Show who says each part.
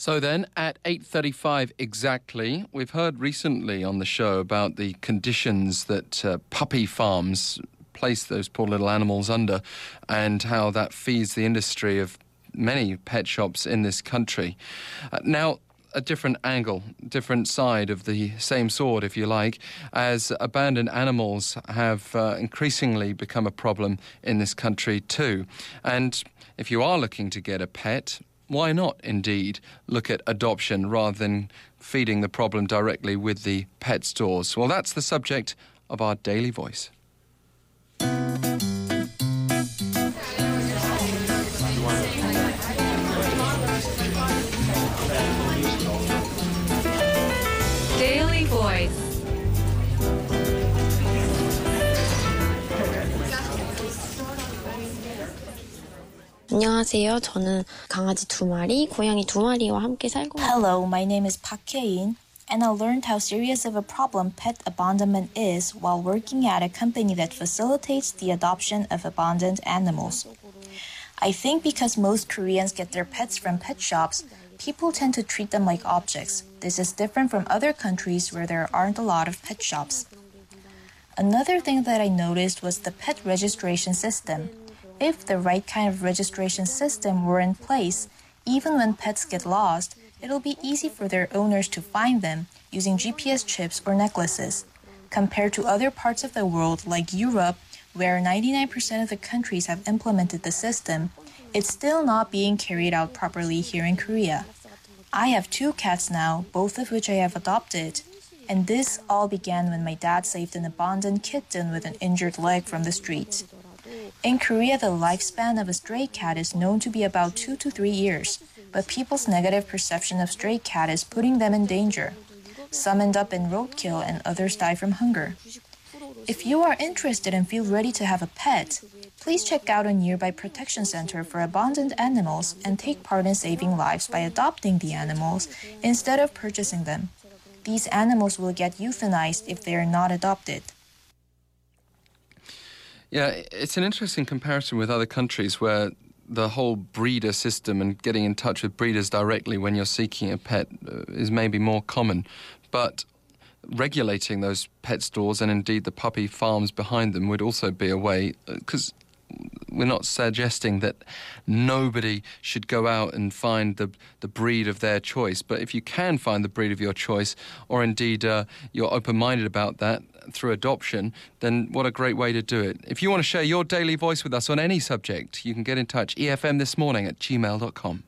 Speaker 1: So then, at 8:35 exactly, we've heard recently on the show about the conditions that uh, puppy farms place those poor little animals under, and how that feeds the industry of many pet shops in this country. Uh, now, a different angle, different side of the same sword, if you like, as abandoned animals have uh, increasingly become a problem in this country too. And if you are looking to get a pet, why not indeed look at adoption rather than feeding the problem directly with the pet stores? Well, that's the subject of our daily voice.
Speaker 2: 안녕하세요. 저는 강아지 두 마리, 고양이 두 마리와 함께 살고
Speaker 3: Hello, my name is Park Kye-in, and I learned how serious of a problem pet abandonment is while working at a company that facilitates the adoption of abandoned animals. I think because most Koreans get their pets from pet shops, people tend to treat them like objects. This is different from other countries where there aren't a lot of pet shops. Another thing that I noticed was the pet registration system. If the right kind of registration system were in place, even when pets get lost, it'll be easy for their owners to find them using GPS chips or necklaces. Compared to other parts of the world like Europe, where 99% of the countries have implemented the system, it's still not being carried out properly here in Korea. I have two cats now, both of which I have adopted. And this all began when my dad saved an abandoned kitten with an injured leg from the street. In Korea, the lifespan of a stray cat is known to be about two to three years, but people's negative perception of stray cat is putting them in danger. Some end up in roadkill and others die from hunger. If you are interested and feel ready to have a pet, please check out a nearby protection center for abandoned animals and take part in saving lives by adopting the animals instead of purchasing them. These animals will get euthanized if they are not adopted.
Speaker 1: Yeah, it's an interesting comparison with other countries where the whole breeder system and getting in touch with breeders directly when you're seeking a pet uh, is maybe more common. But regulating those pet stores and indeed the puppy farms behind them would also be a way, because we're not suggesting that nobody should go out and find the, the breed of their choice. But if you can find the breed of your choice, or indeed uh, you're open minded about that through adoption, then what a great way to do it. If you want to share your daily voice with us on any subject, you can get in touch. EFM this morning at gmail.com.